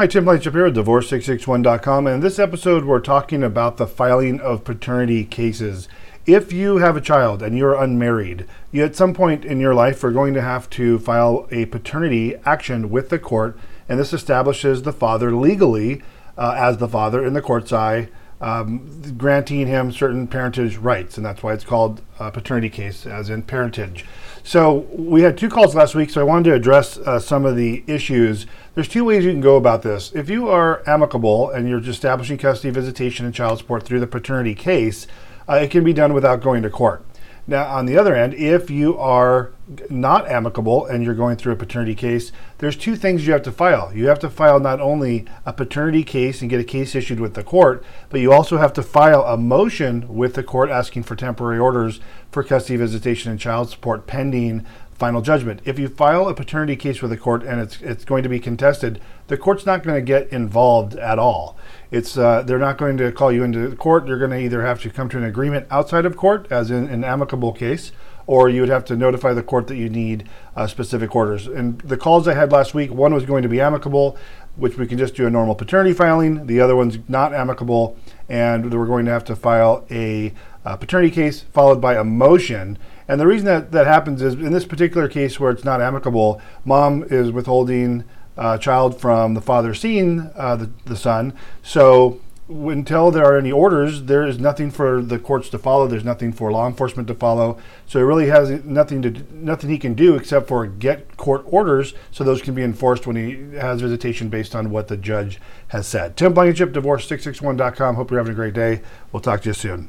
Hi, Tim here at Divorce661.com. And in this episode, we're talking about the filing of paternity cases. If you have a child and you're unmarried, you at some point in your life are going to have to file a paternity action with the court, and this establishes the father legally uh, as the father in the court's eye, um, granting him certain parentage rights, and that's why it's called a paternity case, as in parentage. So we had two calls last week, so I wanted to address uh, some of the issues. There's two ways you can go about this. If you are amicable and you're establishing custody, visitation, and child support through the paternity case, uh, it can be done without going to court. Now, on the other end, if you are not amicable and you're going through a paternity case, there's two things you have to file. You have to file not only a paternity case and get a case issued with the court, but you also have to file a motion with the court asking for temporary orders for custody, visitation, and child support pending final judgment. If you file a paternity case with the court and it's it's going to be contested, the court's not going to get involved at all. It's uh, they're not going to call you into the court. You're going to either have to come to an agreement outside of court, as in an amicable case, or you would have to notify the court that you need uh, specific orders. And the calls I had last week, one was going to be amicable, which we can just do a normal paternity filing. The other one's not amicable, and we're going to have to file a uh, paternity case followed by a motion. And the reason that that happens is in this particular case where it's not amicable, mom is withholding a uh, child from the father seeing uh, the, the son. So until there are any orders, there is nothing for the courts to follow. There's nothing for law enforcement to follow. So he really has nothing to nothing he can do except for get court orders, so those can be enforced when he has visitation based on what the judge has said. Tim Blankenship, divorce661.com. Hope you're having a great day. We'll talk to you soon.